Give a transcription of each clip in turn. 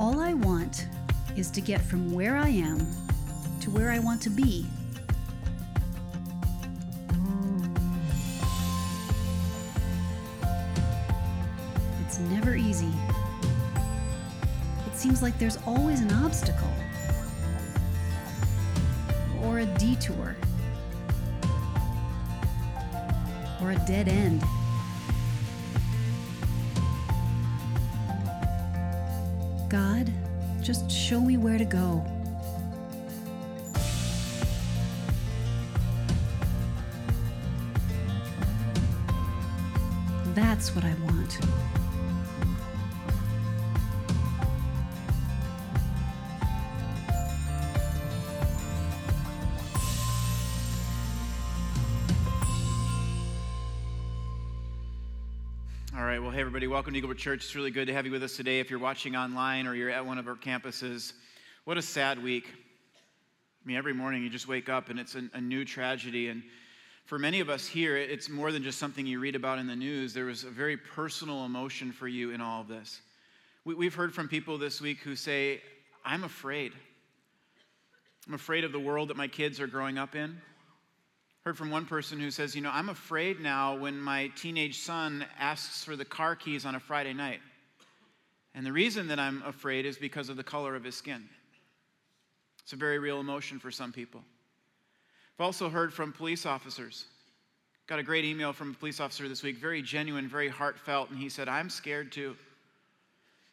All I want is to get from where I am to where I want to be. It's never easy. It seems like there's always an obstacle or a detour or a dead end. God, just show me where to go. That's what I want. Everybody, welcome to Eaglebrook Church. It's really good to have you with us today. If you're watching online or you're at one of our campuses, what a sad week. I mean, every morning you just wake up and it's a, a new tragedy. And for many of us here, it's more than just something you read about in the news. There was a very personal emotion for you in all of this. We, we've heard from people this week who say, I'm afraid. I'm afraid of the world that my kids are growing up in. Heard from one person who says, You know, I'm afraid now when my teenage son asks for the car keys on a Friday night. And the reason that I'm afraid is because of the color of his skin. It's a very real emotion for some people. I've also heard from police officers. Got a great email from a police officer this week, very genuine, very heartfelt, and he said, I'm scared too.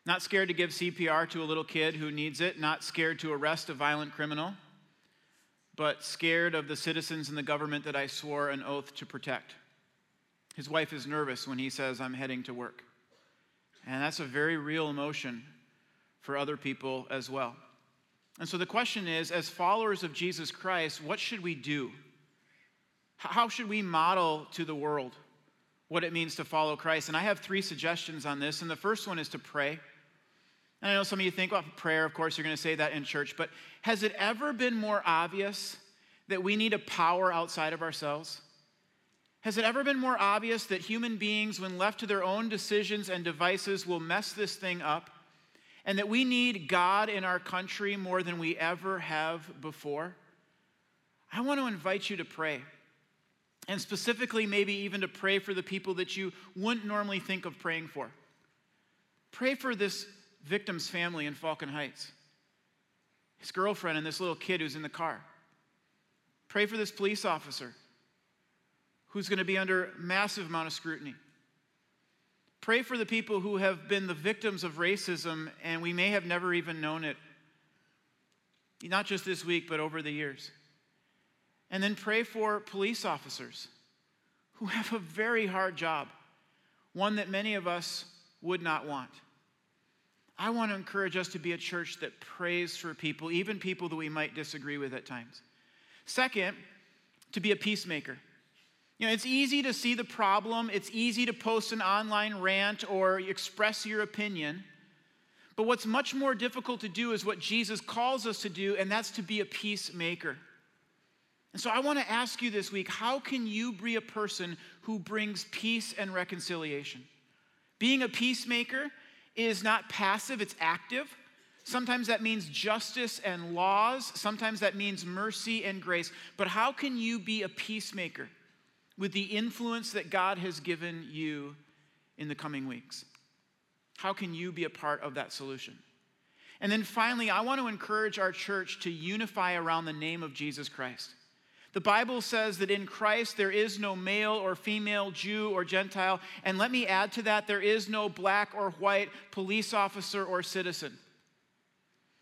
Not scared to give CPR to a little kid who needs it, not scared to arrest a violent criminal but scared of the citizens and the government that I swore an oath to protect. His wife is nervous when he says, I'm heading to work. And that's a very real emotion for other people as well. And so the question is as followers of Jesus Christ, what should we do? How should we model to the world what it means to follow Christ? And I have three suggestions on this. And the first one is to pray. And I know some of you think, well, prayer, of course, you're going to say that in church, but has it ever been more obvious that we need a power outside of ourselves? Has it ever been more obvious that human beings, when left to their own decisions and devices, will mess this thing up? And that we need God in our country more than we ever have before? I want to invite you to pray. And specifically, maybe even to pray for the people that you wouldn't normally think of praying for. Pray for this victim's family in Falcon Heights, his girlfriend, and this little kid who's in the car. Pray for this police officer who's going to be under massive amount of scrutiny. Pray for the people who have been the victims of racism and we may have never even known it, not just this week, but over the years. And then pray for police officers who have a very hard job, one that many of us would not want. I want to encourage us to be a church that prays for people, even people that we might disagree with at times. Second, to be a peacemaker. You know, it's easy to see the problem, it's easy to post an online rant or express your opinion. But what's much more difficult to do is what Jesus calls us to do, and that's to be a peacemaker. And so I want to ask you this week how can you be a person who brings peace and reconciliation? Being a peacemaker is not passive, it's active. Sometimes that means justice and laws. Sometimes that means mercy and grace. But how can you be a peacemaker with the influence that God has given you in the coming weeks? How can you be a part of that solution? And then finally, I want to encourage our church to unify around the name of Jesus Christ. The Bible says that in Christ there is no male or female, Jew or Gentile. And let me add to that there is no black or white, police officer or citizen.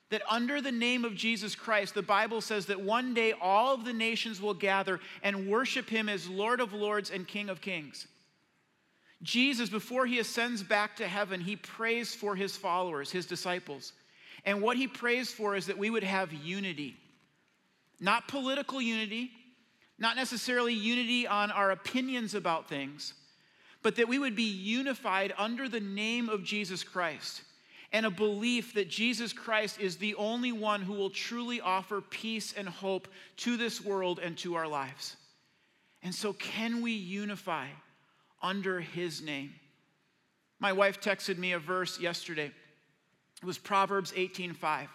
That under the name of Jesus Christ, the Bible says that one day all of the nations will gather and worship him as Lord of Lords and King of Kings. Jesus, before he ascends back to heaven, he prays for his followers, his disciples. And what he prays for is that we would have unity. Not political unity, not necessarily unity on our opinions about things, but that we would be unified under the name of Jesus Christ and a belief that Jesus Christ is the only one who will truly offer peace and hope to this world and to our lives. And so, can we unify under his name? My wife texted me a verse yesterday It was Proverbs 18:5.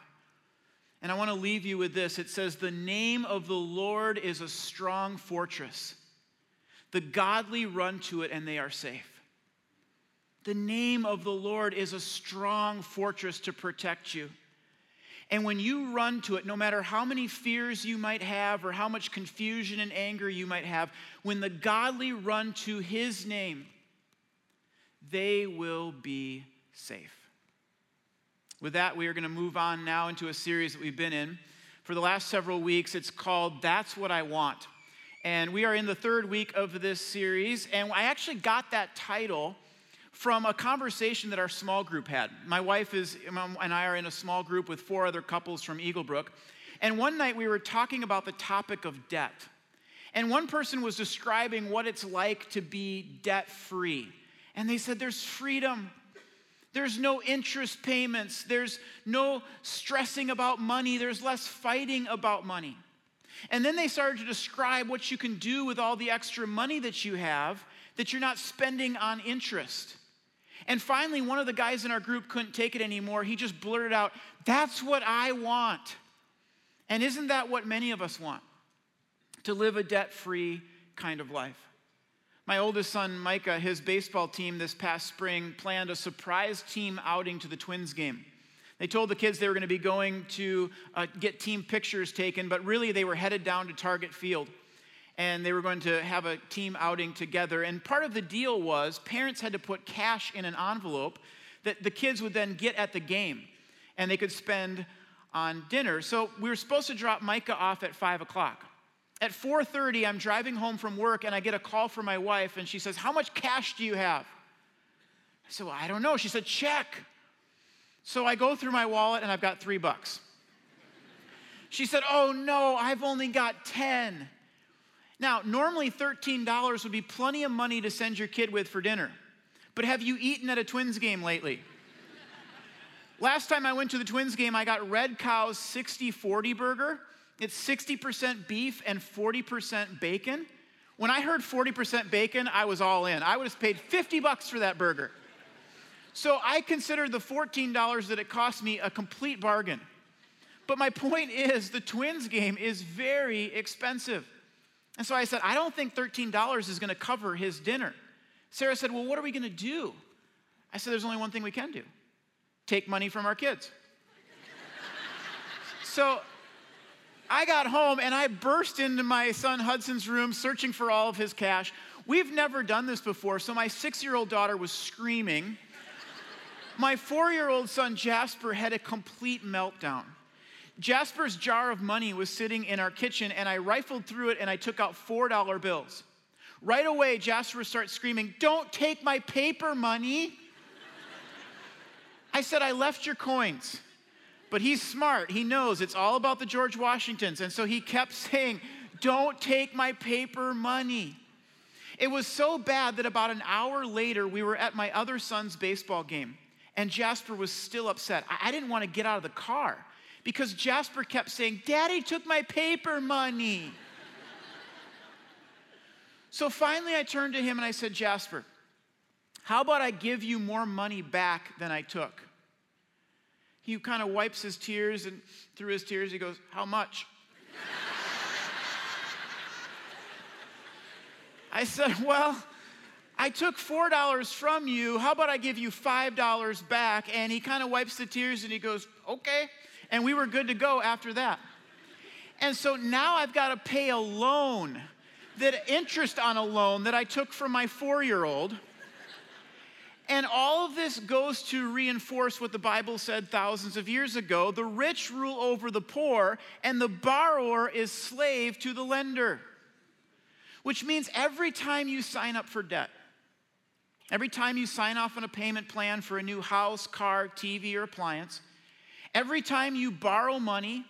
And I want to leave you with this. It says, The name of the Lord is a strong fortress. The godly run to it and they are safe. The name of the Lord is a strong fortress to protect you. And when you run to it, no matter how many fears you might have or how much confusion and anger you might have, when the godly run to his name, they will be safe. With that, we are going to move on now into a series that we've been in for the last several weeks. It's called That's What I Want. And we are in the third week of this series. And I actually got that title from a conversation that our small group had. My wife is, um, and I are in a small group with four other couples from Eaglebrook. And one night we were talking about the topic of debt. And one person was describing what it's like to be debt free. And they said, There's freedom. There's no interest payments. There's no stressing about money. There's less fighting about money. And then they started to describe what you can do with all the extra money that you have that you're not spending on interest. And finally, one of the guys in our group couldn't take it anymore. He just blurted out, That's what I want. And isn't that what many of us want? To live a debt free kind of life. My oldest son, Micah, his baseball team this past spring planned a surprise team outing to the Twins game. They told the kids they were going to be going to uh, get team pictures taken, but really they were headed down to Target Field and they were going to have a team outing together. And part of the deal was parents had to put cash in an envelope that the kids would then get at the game and they could spend on dinner. So we were supposed to drop Micah off at 5 o'clock. At 4:30, I'm driving home from work and I get a call from my wife and she says, "How much cash do you have?" I said, "Well, I don't know." She said, "Check." So I go through my wallet and I've got 3 bucks. She said, "Oh no, I've only got 10." Now, normally $13 would be plenty of money to send your kid with for dinner. But have you eaten at a Twins game lately? Last time I went to the Twins game, I got Red Cow's 60 40 burger it's 60% beef and 40% bacon. When I heard 40% bacon, I was all in. I would have paid 50 bucks for that burger. So I considered the $14 that it cost me a complete bargain. But my point is, the Twins game is very expensive. And so I said, I don't think $13 is going to cover his dinner. Sarah said, Well, what are we going to do? I said, There's only one thing we can do take money from our kids. so I got home and I burst into my son Hudson's room searching for all of his cash. We've never done this before, so my six year old daughter was screaming. my four year old son Jasper had a complete meltdown. Jasper's jar of money was sitting in our kitchen, and I rifled through it and I took out $4 bills. Right away, Jasper starts screaming, Don't take my paper money. I said, I left your coins. But he's smart. He knows it's all about the George Washingtons. And so he kept saying, Don't take my paper money. It was so bad that about an hour later, we were at my other son's baseball game, and Jasper was still upset. I didn't want to get out of the car because Jasper kept saying, Daddy took my paper money. so finally, I turned to him and I said, Jasper, how about I give you more money back than I took? He kind of wipes his tears, and through his tears, he goes, How much? I said, Well, I took $4 from you. How about I give you $5 back? And he kind of wipes the tears and he goes, Okay. And we were good to go after that. And so now I've got to pay a loan, that interest on a loan that I took from my four year old. And all of this goes to reinforce what the Bible said thousands of years ago the rich rule over the poor, and the borrower is slave to the lender. Which means every time you sign up for debt, every time you sign off on a payment plan for a new house, car, TV, or appliance, every time you borrow money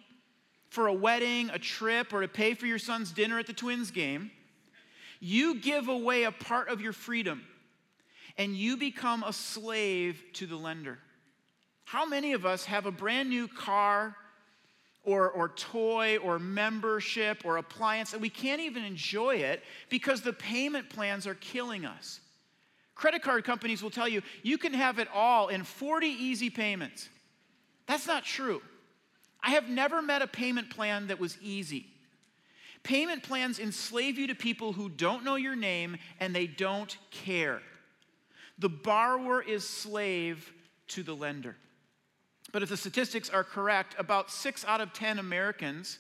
for a wedding, a trip, or to pay for your son's dinner at the Twins game, you give away a part of your freedom and you become a slave to the lender. How many of us have a brand new car or, or toy or membership or appliance and we can't even enjoy it because the payment plans are killing us? Credit card companies will tell you you can have it all in 40 easy payments. That's not true. I have never met a payment plan that was easy. Payment plans enslave you to people who don't know your name and they don't care. The borrower is slave to the lender. But if the statistics are correct, about six out of 10 Americans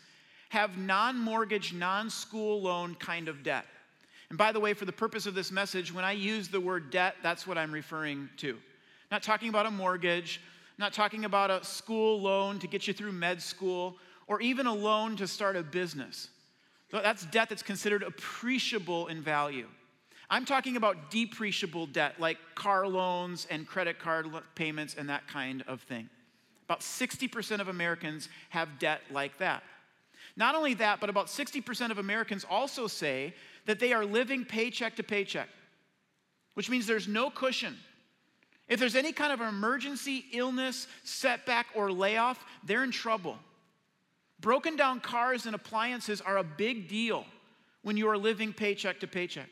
have non mortgage, non school loan kind of debt. And by the way, for the purpose of this message, when I use the word debt, that's what I'm referring to. Not talking about a mortgage, not talking about a school loan to get you through med school, or even a loan to start a business. That's debt that's considered appreciable in value. I'm talking about depreciable debt, like car loans and credit card payments and that kind of thing. About 60% of Americans have debt like that. Not only that, but about 60% of Americans also say that they are living paycheck to paycheck, which means there's no cushion. If there's any kind of emergency, illness, setback, or layoff, they're in trouble. Broken down cars and appliances are a big deal when you are living paycheck to paycheck.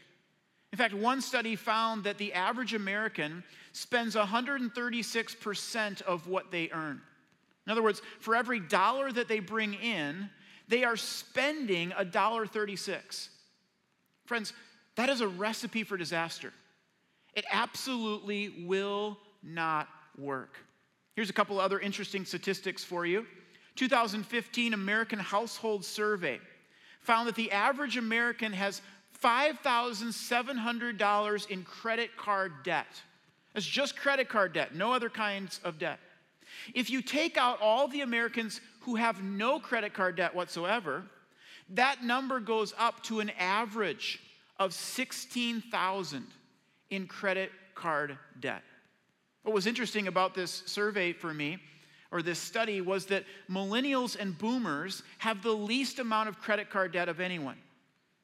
In fact, one study found that the average American spends 136% of what they earn. In other words, for every dollar that they bring in, they are spending a dollar 36. Friends, that is a recipe for disaster. It absolutely will not work. Here's a couple other interesting statistics for you. 2015 American Household Survey found that the average American has $5,700 in credit card debt. That's just credit card debt, no other kinds of debt. If you take out all the Americans who have no credit card debt whatsoever, that number goes up to an average of 16,000 in credit card debt. What was interesting about this survey for me, or this study, was that millennials and boomers have the least amount of credit card debt of anyone.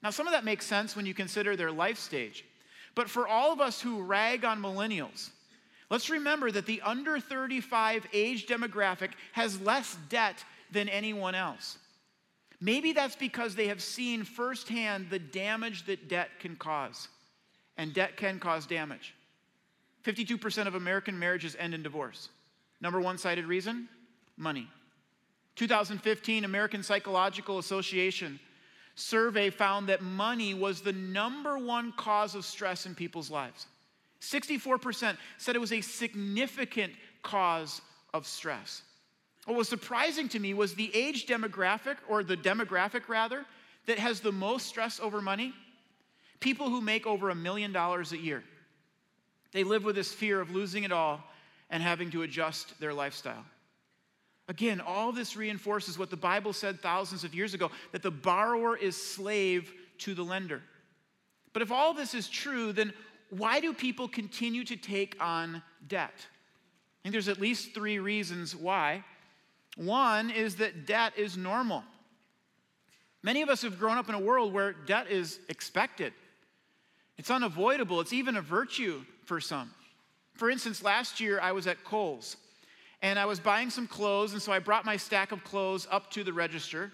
Now, some of that makes sense when you consider their life stage. But for all of us who rag on millennials, let's remember that the under 35 age demographic has less debt than anyone else. Maybe that's because they have seen firsthand the damage that debt can cause. And debt can cause damage. 52% of American marriages end in divorce. Number one cited reason money. 2015 American Psychological Association survey found that money was the number one cause of stress in people's lives. 64% said it was a significant cause of stress. What was surprising to me was the age demographic, or the demographic rather, that has the most stress over money people who make over a million dollars a year. They live with this fear of losing it all and having to adjust their lifestyle. Again, all this reinforces what the Bible said thousands of years ago that the borrower is slave to the lender. But if all this is true, then why do people continue to take on debt? I think there's at least three reasons why. One is that debt is normal. Many of us have grown up in a world where debt is expected, it's unavoidable, it's even a virtue for some. For instance, last year I was at Kohl's and I was buying some clothes, and so I brought my stack of clothes up to the register.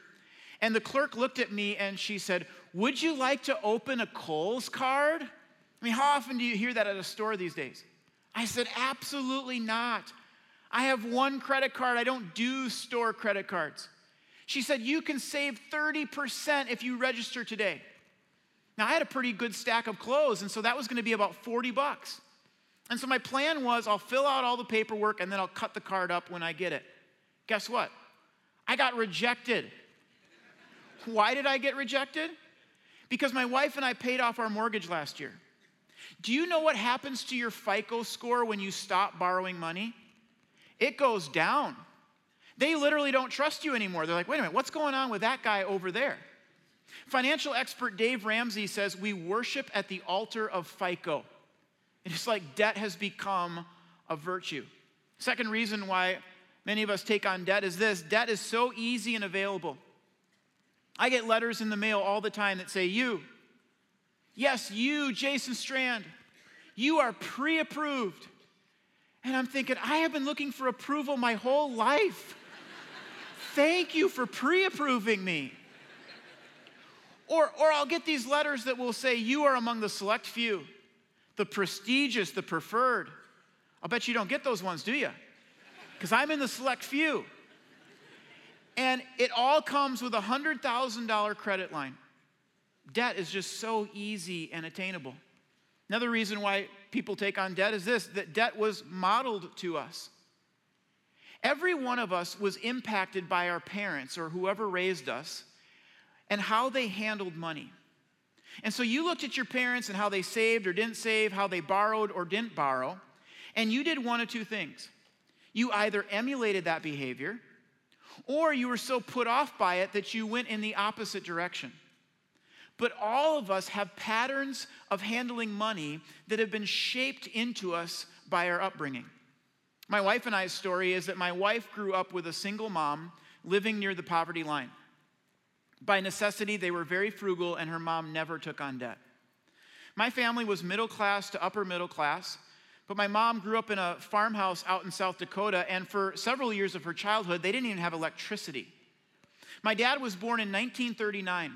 And the clerk looked at me and she said, Would you like to open a Kohl's card? I mean, how often do you hear that at a store these days? I said, Absolutely not. I have one credit card. I don't do store credit cards. She said, You can save 30% if you register today. Now, I had a pretty good stack of clothes, and so that was going to be about 40 bucks. And so my plan was I'll fill out all the paperwork and then I'll cut the card up when I get it. Guess what? I got rejected. Why did I get rejected? Because my wife and I paid off our mortgage last year. Do you know what happens to your FICO score when you stop borrowing money? It goes down. They literally don't trust you anymore. They're like, wait a minute, what's going on with that guy over there? Financial expert Dave Ramsey says we worship at the altar of FICO. It's like debt has become a virtue. Second reason why many of us take on debt is this debt is so easy and available. I get letters in the mail all the time that say, You, yes, you, Jason Strand, you are pre approved. And I'm thinking, I have been looking for approval my whole life. Thank you for pre approving me. Or, or I'll get these letters that will say, You are among the select few the prestigious, the preferred. I'll bet you don't get those ones, do you? because I'm in the select few. And it all comes with a $100,000 credit line. Debt is just so easy and attainable. Another reason why people take on debt is this that debt was modeled to us. Every one of us was impacted by our parents or whoever raised us and how they handled money. And so you looked at your parents and how they saved or didn't save, how they borrowed or didn't borrow, and you did one of two things. You either emulated that behavior or you were so put off by it that you went in the opposite direction. But all of us have patterns of handling money that have been shaped into us by our upbringing. My wife and I's story is that my wife grew up with a single mom living near the poverty line. By necessity, they were very frugal, and her mom never took on debt. My family was middle class to upper middle class, but my mom grew up in a farmhouse out in South Dakota, and for several years of her childhood, they didn't even have electricity. My dad was born in 1939,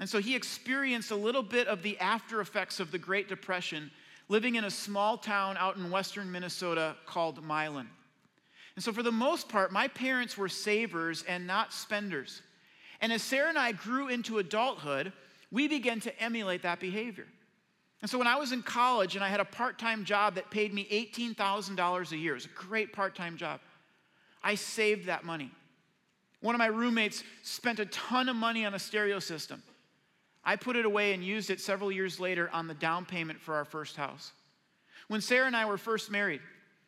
and so he experienced a little bit of the after effects of the Great Depression living in a small town out in western Minnesota called Milan. And so, for the most part, my parents were savers and not spenders. And as Sarah and I grew into adulthood, we began to emulate that behavior. And so, when I was in college and I had a part time job that paid me $18,000 a year, it was a great part time job, I saved that money. One of my roommates spent a ton of money on a stereo system. I put it away and used it several years later on the down payment for our first house. When Sarah and I were first married,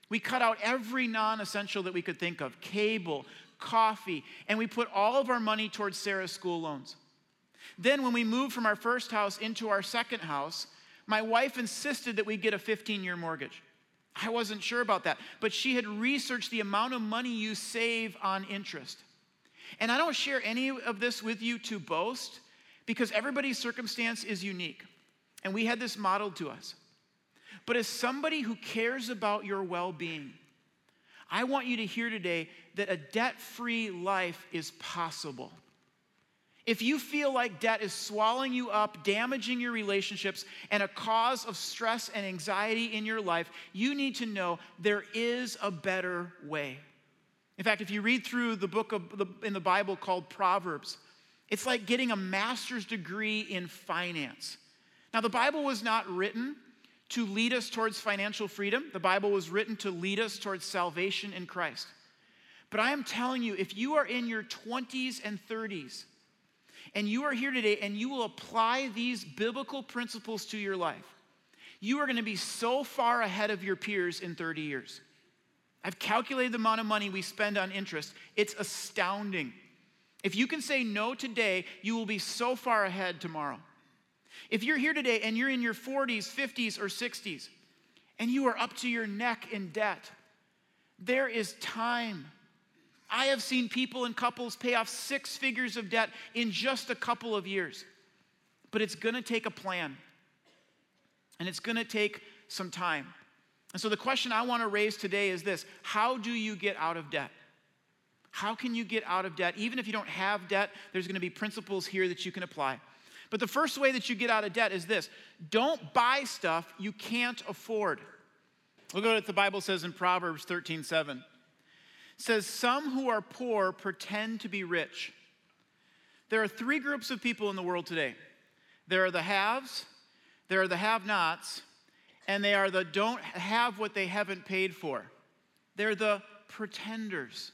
we cut out every non essential that we could think of cable, coffee, and we put all of our money towards Sarah's school loans. Then, when we moved from our first house into our second house, my wife insisted that we get a 15 year mortgage. I wasn't sure about that, but she had researched the amount of money you save on interest. And I don't share any of this with you to boast because everybody's circumstance is unique. And we had this modeled to us. But as somebody who cares about your well being, I want you to hear today that a debt free life is possible. If you feel like debt is swallowing you up, damaging your relationships, and a cause of stress and anxiety in your life, you need to know there is a better way. In fact, if you read through the book the, in the Bible called Proverbs, it's like getting a master's degree in finance. Now, the Bible was not written to lead us towards financial freedom, the Bible was written to lead us towards salvation in Christ. But I am telling you, if you are in your 20s and 30s, and you are here today and you will apply these biblical principles to your life, you are going to be so far ahead of your peers in 30 years. I've calculated the amount of money we spend on interest, it's astounding. If you can say no today, you will be so far ahead tomorrow. If you're here today and you're in your 40s, 50s, or 60s, and you are up to your neck in debt, there is time. I have seen people and couples pay off six figures of debt in just a couple of years. But it's gonna take a plan, and it's gonna take some time. And so the question I wanna raise today is this How do you get out of debt? How can you get out of debt? Even if you don't have debt, there's going to be principles here that you can apply. But the first way that you get out of debt is this don't buy stuff you can't afford. Look at what the Bible says in Proverbs 13 7. It says, Some who are poor pretend to be rich. There are three groups of people in the world today there are the haves, there are the have nots, and they are the don't have what they haven't paid for. They're the pretenders.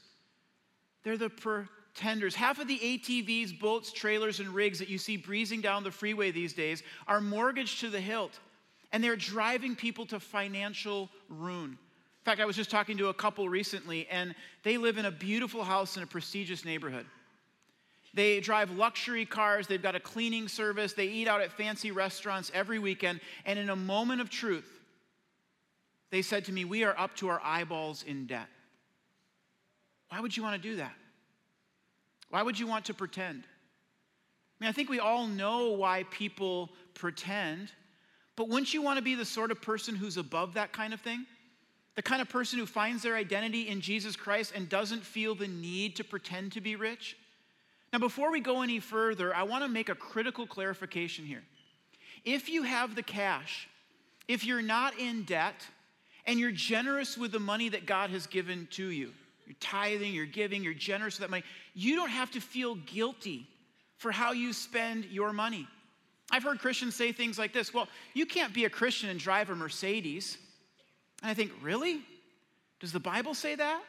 They're the pretenders. Half of the ATVs, boats, trailers, and rigs that you see breezing down the freeway these days are mortgaged to the hilt, and they're driving people to financial ruin. In fact, I was just talking to a couple recently, and they live in a beautiful house in a prestigious neighborhood. They drive luxury cars, they've got a cleaning service, they eat out at fancy restaurants every weekend, and in a moment of truth, they said to me, We are up to our eyeballs in debt. Why would you want to do that? Why would you want to pretend? I mean, I think we all know why people pretend, but wouldn't you want to be the sort of person who's above that kind of thing? The kind of person who finds their identity in Jesus Christ and doesn't feel the need to pretend to be rich? Now, before we go any further, I want to make a critical clarification here. If you have the cash, if you're not in debt, and you're generous with the money that God has given to you, you're tithing, you're giving, you're generous with that money, you don't have to feel guilty for how you spend your money. I've heard Christians say things like this Well, you can't be a Christian and drive a Mercedes. And I think, really? Does the Bible say that?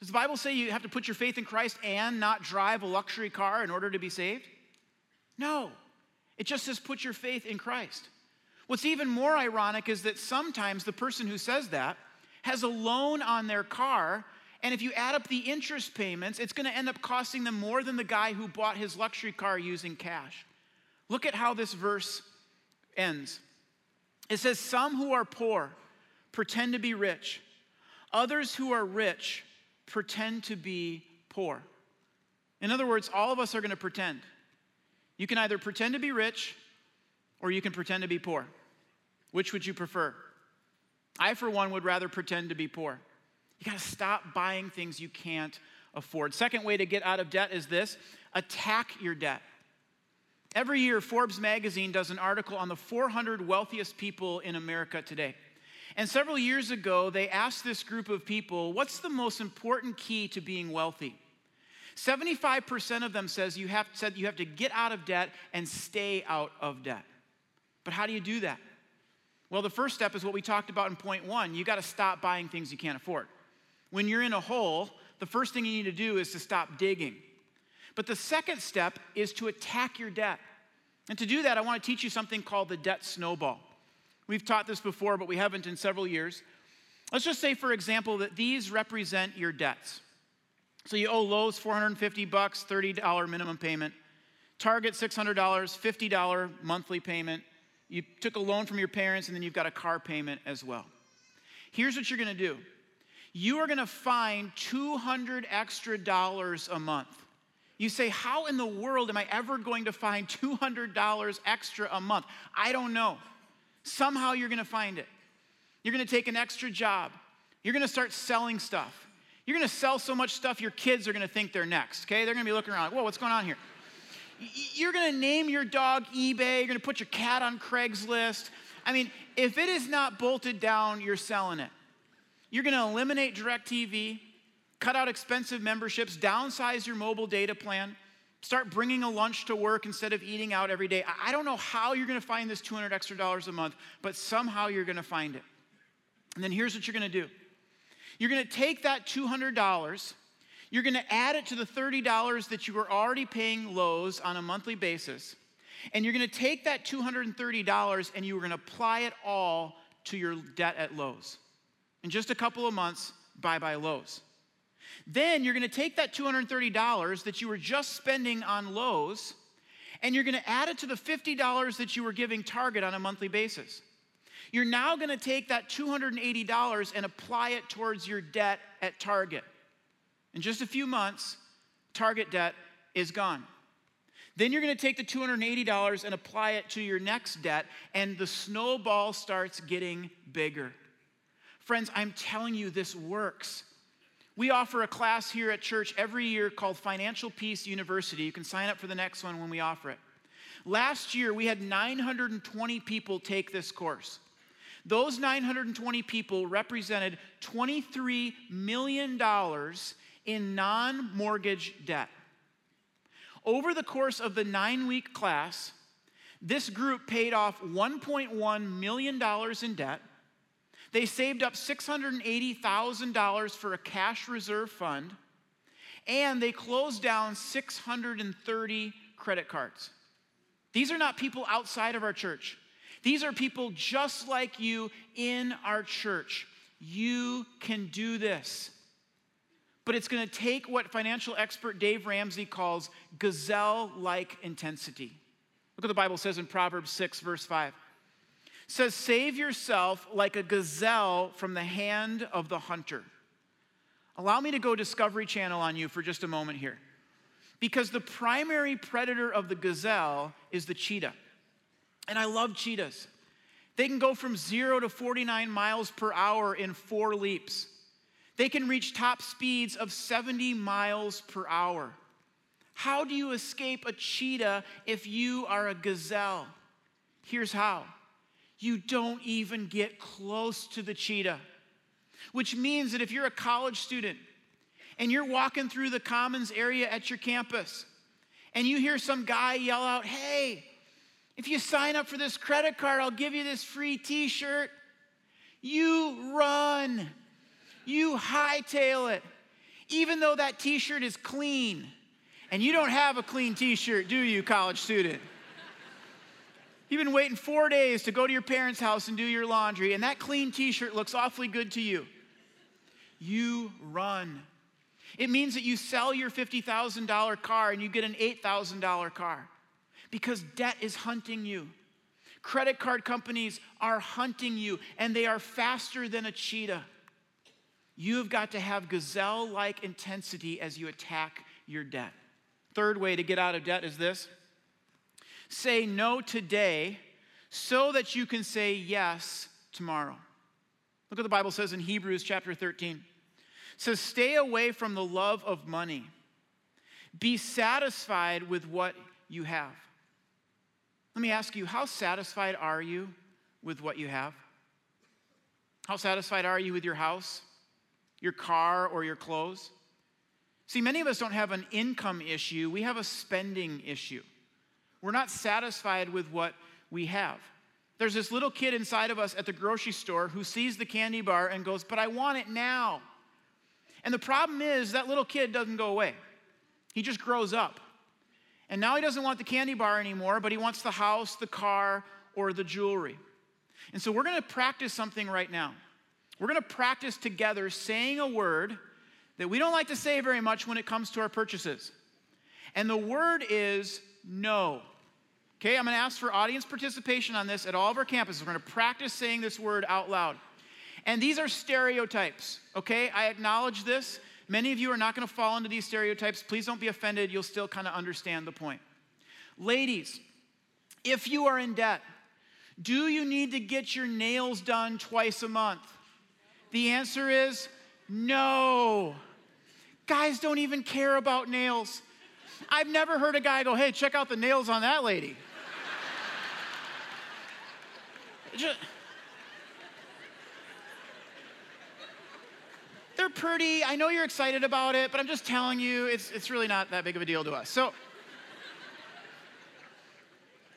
Does the Bible say you have to put your faith in Christ and not drive a luxury car in order to be saved? No. It just says put your faith in Christ. What's even more ironic is that sometimes the person who says that has a loan on their car, and if you add up the interest payments, it's going to end up costing them more than the guy who bought his luxury car using cash. Look at how this verse ends. It says, Some who are poor pretend to be rich, others who are rich pretend to be poor. In other words, all of us are going to pretend. You can either pretend to be rich or you can pretend to be poor. Which would you prefer? I, for one, would rather pretend to be poor. You got to stop buying things you can't afford. Second way to get out of debt is this attack your debt. Every year, Forbes magazine does an article on the 400 wealthiest people in America today. And several years ago, they asked this group of people, what's the most important key to being wealthy? 75% of them says you have, said you have to get out of debt and stay out of debt. But how do you do that? Well, the first step is what we talked about in point one. You got to stop buying things you can't afford. When you're in a hole, the first thing you need to do is to stop digging. But the second step is to attack your debt. And to do that, I want to teach you something called the debt snowball. We've taught this before, but we haven't in several years. Let's just say, for example, that these represent your debts. So you owe Lowe's 450 bucks, $30 minimum payment. Target $600, $50 monthly payment. You took a loan from your parents, and then you've got a car payment as well. Here's what you're going to do. You are going to find 200 extra dollars a month. You say, How in the world am I ever going to find $200 extra a month? I don't know. Somehow you're gonna find it. You're gonna take an extra job. You're gonna start selling stuff. You're gonna sell so much stuff, your kids are gonna think they're next, okay? They're gonna be looking around, whoa, what's going on here? You're gonna name your dog eBay, you're gonna put your cat on Craigslist. I mean, if it is not bolted down, you're selling it. You're gonna eliminate DirecTV, cut out expensive memberships, downsize your mobile data plan. Start bringing a lunch to work instead of eating out every day. I don't know how you're going to find this 200 extra dollars a month, but somehow you're going to find it. And then here's what you're going to do you're going to take that $200, you're going to add it to the $30 that you were already paying Lowe's on a monthly basis, and you're going to take that $230 and you're going to apply it all to your debt at Lowe's. In just a couple of months, bye bye Lowe's. Then you're going to take that $230 that you were just spending on Lowe's and you're going to add it to the $50 that you were giving Target on a monthly basis. You're now going to take that $280 and apply it towards your debt at Target. In just a few months, Target debt is gone. Then you're going to take the $280 and apply it to your next debt, and the snowball starts getting bigger. Friends, I'm telling you, this works. We offer a class here at church every year called Financial Peace University. You can sign up for the next one when we offer it. Last year, we had 920 people take this course. Those 920 people represented $23 million in non mortgage debt. Over the course of the nine week class, this group paid off $1.1 million in debt they saved up $680,000 for a cash reserve fund, and they closed down 630 credit cards. These are not people outside of our church. These are people just like you in our church. You can do this. But it's going to take what financial expert Dave Ramsey calls gazelle like intensity. Look what the Bible says in Proverbs 6, verse 5 says, Save yourself like a gazelle from the hand of the hunter. Allow me to go Discovery Channel on you for just a moment here. Because the primary predator of the gazelle is the cheetah. And I love cheetahs. They can go from zero to 49 miles per hour in four leaps. They can reach top speeds of 70 miles per hour. How do you escape a cheetah if you are a gazelle? Here's how you don't even get close to the cheetah. Which means that if you're a college student and you're walking through the commons area at your campus and you hear some guy yell out, Hey, if you sign up for this credit card, I'll give you this free t shirt. You run, you hightail it, even though that t shirt is clean. And you don't have a clean t shirt, do you, college student? You've been waiting four days to go to your parents' house and do your laundry, and that clean t shirt looks awfully good to you. You run. It means that you sell your $50,000 car and you get an $8,000 car because debt is hunting you. Credit card companies are hunting you, and they are faster than a cheetah. You've got to have gazelle like intensity as you attack your debt. Third way to get out of debt is this say no today so that you can say yes tomorrow. Look what the Bible says in Hebrews chapter 13. It says, Stay away from the love of money. Be satisfied with what you have. Let me ask you, how satisfied are you with what you have? How satisfied are you with your house, your car, or your clothes? See, many of us don't have an income issue, we have a spending issue. We're not satisfied with what we have. There's this little kid inside of us at the grocery store who sees the candy bar and goes, But I want it now. And the problem is that little kid doesn't go away, he just grows up. And now he doesn't want the candy bar anymore, but he wants the house, the car, or the jewelry. And so we're gonna practice something right now. We're gonna practice together saying a word that we don't like to say very much when it comes to our purchases. And the word is no. Okay, I'm gonna ask for audience participation on this at all of our campuses. We're gonna practice saying this word out loud. And these are stereotypes, okay? I acknowledge this. Many of you are not gonna fall into these stereotypes. Please don't be offended. You'll still kind of understand the point. Ladies, if you are in debt, do you need to get your nails done twice a month? The answer is no. Guys don't even care about nails. I've never heard a guy go, hey, check out the nails on that lady. They're pretty. I know you're excited about it, but I'm just telling you, it's, it's really not that big of a deal to us. So,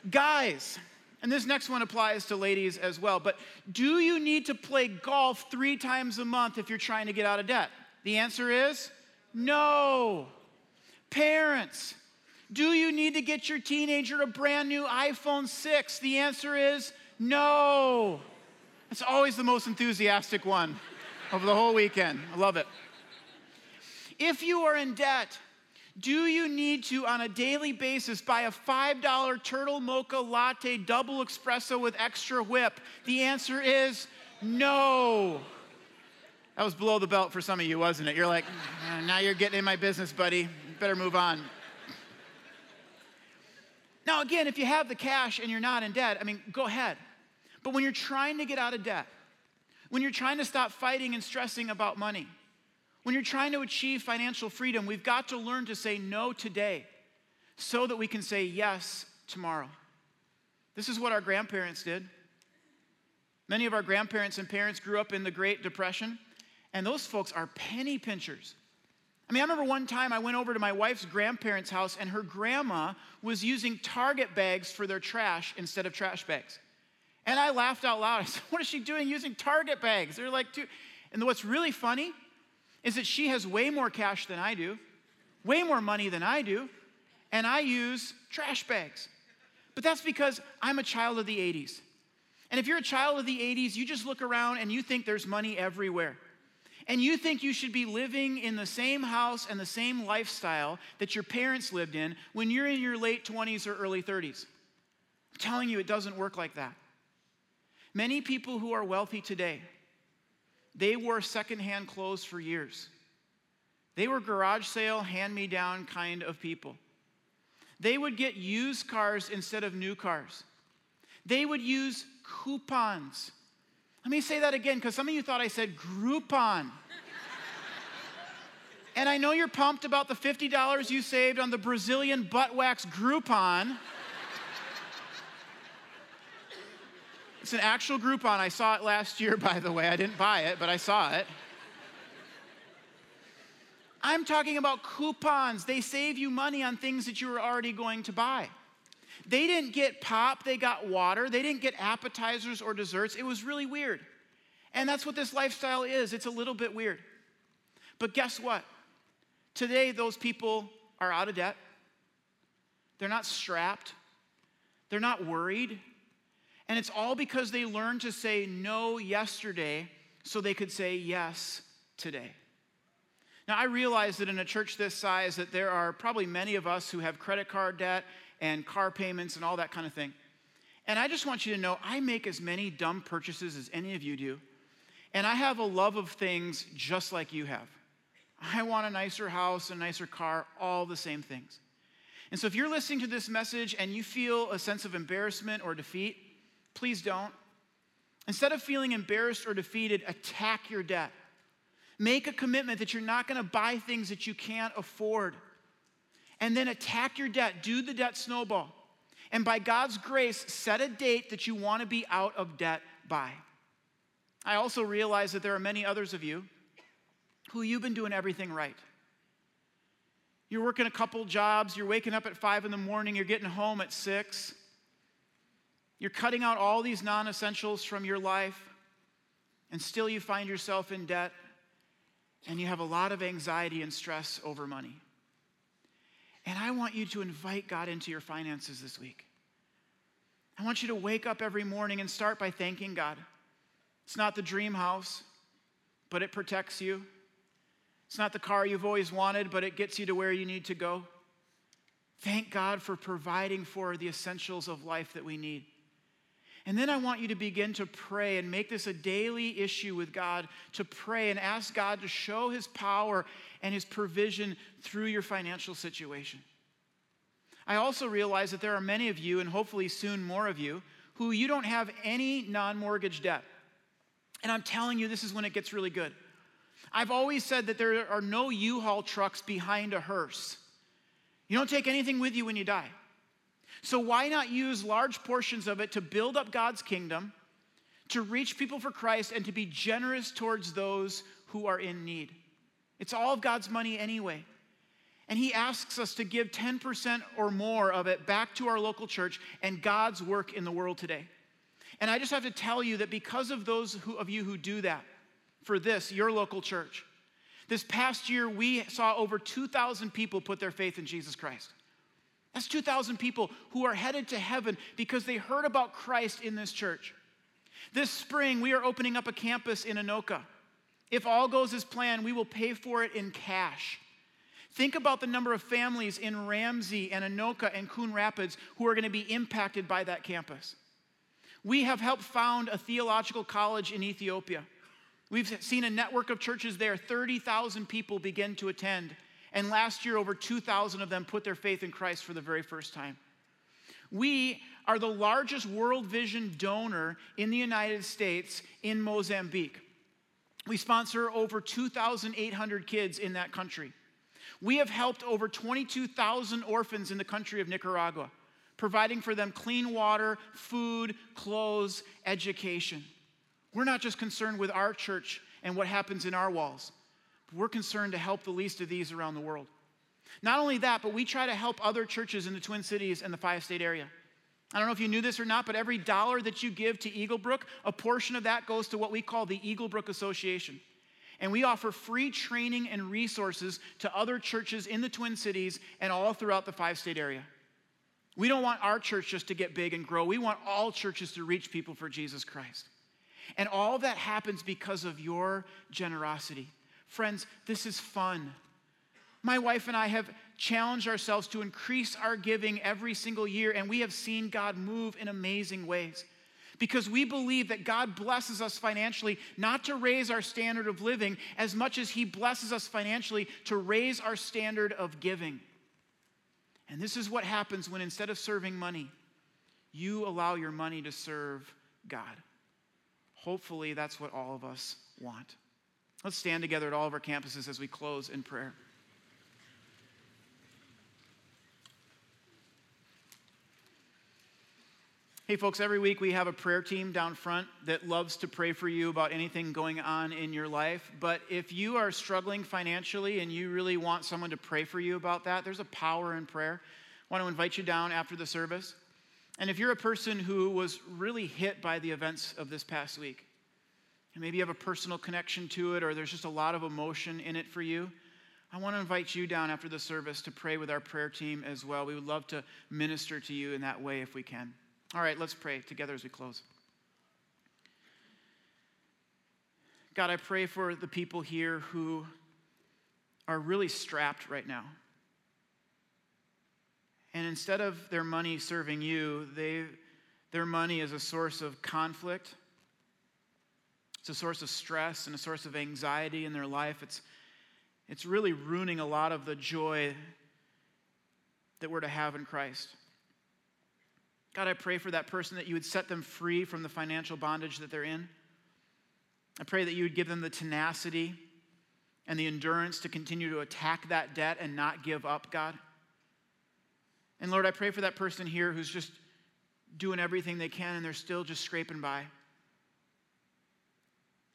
guys, and this next one applies to ladies as well, but do you need to play golf three times a month if you're trying to get out of debt? The answer is no. Parents, do you need to get your teenager a brand new iPhone 6? The answer is no. It's always the most enthusiastic one of the whole weekend. I love it. If you are in debt, do you need to, on a daily basis, buy a $5 turtle mocha latte double espresso with extra whip? The answer is no. That was below the belt for some of you, wasn't it? You're like, uh, now you're getting in my business, buddy. Better move on. Now, again, if you have the cash and you're not in debt, I mean, go ahead. But when you're trying to get out of debt, when you're trying to stop fighting and stressing about money, when you're trying to achieve financial freedom, we've got to learn to say no today so that we can say yes tomorrow. This is what our grandparents did. Many of our grandparents and parents grew up in the Great Depression, and those folks are penny pinchers. I mean, I remember one time I went over to my wife's grandparents' house and her grandma was using Target bags for their trash instead of trash bags. And I laughed out loud. I said, What is she doing using Target bags? They're like, two. And what's really funny is that she has way more cash than I do, way more money than I do, and I use trash bags. But that's because I'm a child of the 80s. And if you're a child of the 80s, you just look around and you think there's money everywhere and you think you should be living in the same house and the same lifestyle that your parents lived in when you're in your late 20s or early 30s. I'm telling you, it doesn't work like that. Many people who are wealthy today, they wore secondhand clothes for years. They were garage sale, hand me down kind of people. They would get used cars instead of new cars. They would use coupons let me say that again because some of you thought I said Groupon. and I know you're pumped about the $50 you saved on the Brazilian butt wax Groupon. It's an actual Groupon. I saw it last year, by the way. I didn't buy it, but I saw it. I'm talking about coupons. They save you money on things that you were already going to buy. They didn't get pop, they got water. They didn't get appetizers or desserts. It was really weird. And that's what this lifestyle is. It's a little bit weird. But guess what? Today, those people are out of debt. They're not strapped. They're not worried. And it's all because they learned to say no yesterday so they could say yes today. Now, I realize that in a church this size that there are probably many of us who have credit card debt and car payments and all that kind of thing. And I just want you to know I make as many dumb purchases as any of you do. And I have a love of things just like you have. I want a nicer house, a nicer car, all the same things. And so if you're listening to this message and you feel a sense of embarrassment or defeat, please don't. Instead of feeling embarrassed or defeated, attack your debt. Make a commitment that you're not going to buy things that you can't afford. And then attack your debt. Do the debt snowball. And by God's grace, set a date that you want to be out of debt by. I also realize that there are many others of you who you've been doing everything right. You're working a couple jobs, you're waking up at five in the morning, you're getting home at six. You're cutting out all these non essentials from your life, and still you find yourself in debt and you have a lot of anxiety and stress over money. And I want you to invite God into your finances this week. I want you to wake up every morning and start by thanking God. It's not the dream house, but it protects you. It's not the car you've always wanted, but it gets you to where you need to go. Thank God for providing for the essentials of life that we need. And then I want you to begin to pray and make this a daily issue with God to pray and ask God to show his power and his provision through your financial situation. I also realize that there are many of you, and hopefully soon more of you, who you don't have any non mortgage debt. And I'm telling you, this is when it gets really good. I've always said that there are no U Haul trucks behind a hearse. You don't take anything with you when you die. So, why not use large portions of it to build up God's kingdom, to reach people for Christ, and to be generous towards those who are in need? It's all of God's money anyway. And He asks us to give 10% or more of it back to our local church and God's work in the world today. And I just have to tell you that because of those who, of you who do that for this, your local church, this past year we saw over 2,000 people put their faith in Jesus Christ. That's 2,000 people who are headed to heaven because they heard about Christ in this church. This spring, we are opening up a campus in Anoka. If all goes as planned, we will pay for it in cash. Think about the number of families in Ramsey and Anoka and Coon Rapids who are going to be impacted by that campus. We have helped found a theological college in Ethiopia. We've seen a network of churches there, 30,000 people begin to attend. And last year, over 2,000 of them put their faith in Christ for the very first time. We are the largest World Vision donor in the United States in Mozambique. We sponsor over 2,800 kids in that country. We have helped over 22,000 orphans in the country of Nicaragua, providing for them clean water, food, clothes, education. We're not just concerned with our church and what happens in our walls. We're concerned to help the least of these around the world. Not only that, but we try to help other churches in the Twin Cities and the five state area. I don't know if you knew this or not, but every dollar that you give to Eaglebrook, a portion of that goes to what we call the Eaglebrook Association. And we offer free training and resources to other churches in the Twin Cities and all throughout the five state area. We don't want our church just to get big and grow. We want all churches to reach people for Jesus Christ. And all that happens because of your generosity. Friends, this is fun. My wife and I have challenged ourselves to increase our giving every single year, and we have seen God move in amazing ways. Because we believe that God blesses us financially not to raise our standard of living as much as He blesses us financially to raise our standard of giving. And this is what happens when instead of serving money, you allow your money to serve God. Hopefully, that's what all of us want. Let's stand together at all of our campuses as we close in prayer. Hey, folks, every week we have a prayer team down front that loves to pray for you about anything going on in your life. But if you are struggling financially and you really want someone to pray for you about that, there's a power in prayer. I want to invite you down after the service. And if you're a person who was really hit by the events of this past week, and maybe you have a personal connection to it or there's just a lot of emotion in it for you, I want to invite you down after the service to pray with our prayer team as well. We would love to minister to you in that way if we can. All right, let's pray together as we close. God, I pray for the people here who are really strapped right now. And instead of their money serving you, they, their money is a source of conflict. It's a source of stress and a source of anxiety in their life. It's, it's really ruining a lot of the joy that we're to have in Christ. God, I pray for that person that you would set them free from the financial bondage that they're in. I pray that you would give them the tenacity and the endurance to continue to attack that debt and not give up, God. And Lord, I pray for that person here who's just doing everything they can and they're still just scraping by.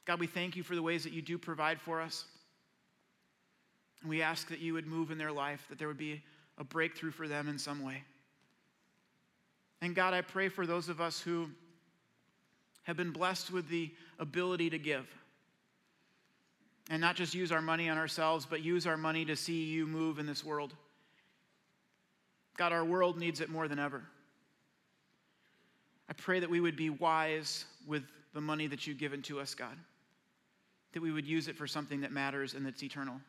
God, we thank you for the ways that you do provide for us. And we ask that you would move in their life, that there would be a breakthrough for them in some way. And God, I pray for those of us who have been blessed with the ability to give. And not just use our money on ourselves, but use our money to see you move in this world. God, our world needs it more than ever. I pray that we would be wise with the money that you've given to us, God. That we would use it for something that matters and that's eternal.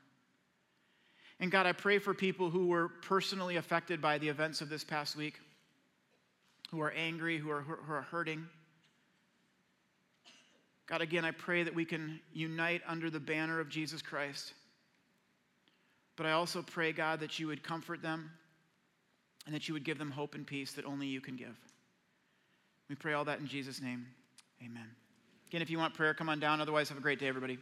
And God, I pray for people who were personally affected by the events of this past week who are angry, who are, who are hurting. God, again, I pray that we can unite under the banner of Jesus Christ. But I also pray, God, that you would comfort them and that you would give them hope and peace that only you can give. We pray all that in Jesus' name. Amen. Again, if you want prayer, come on down. Otherwise, have a great day, everybody.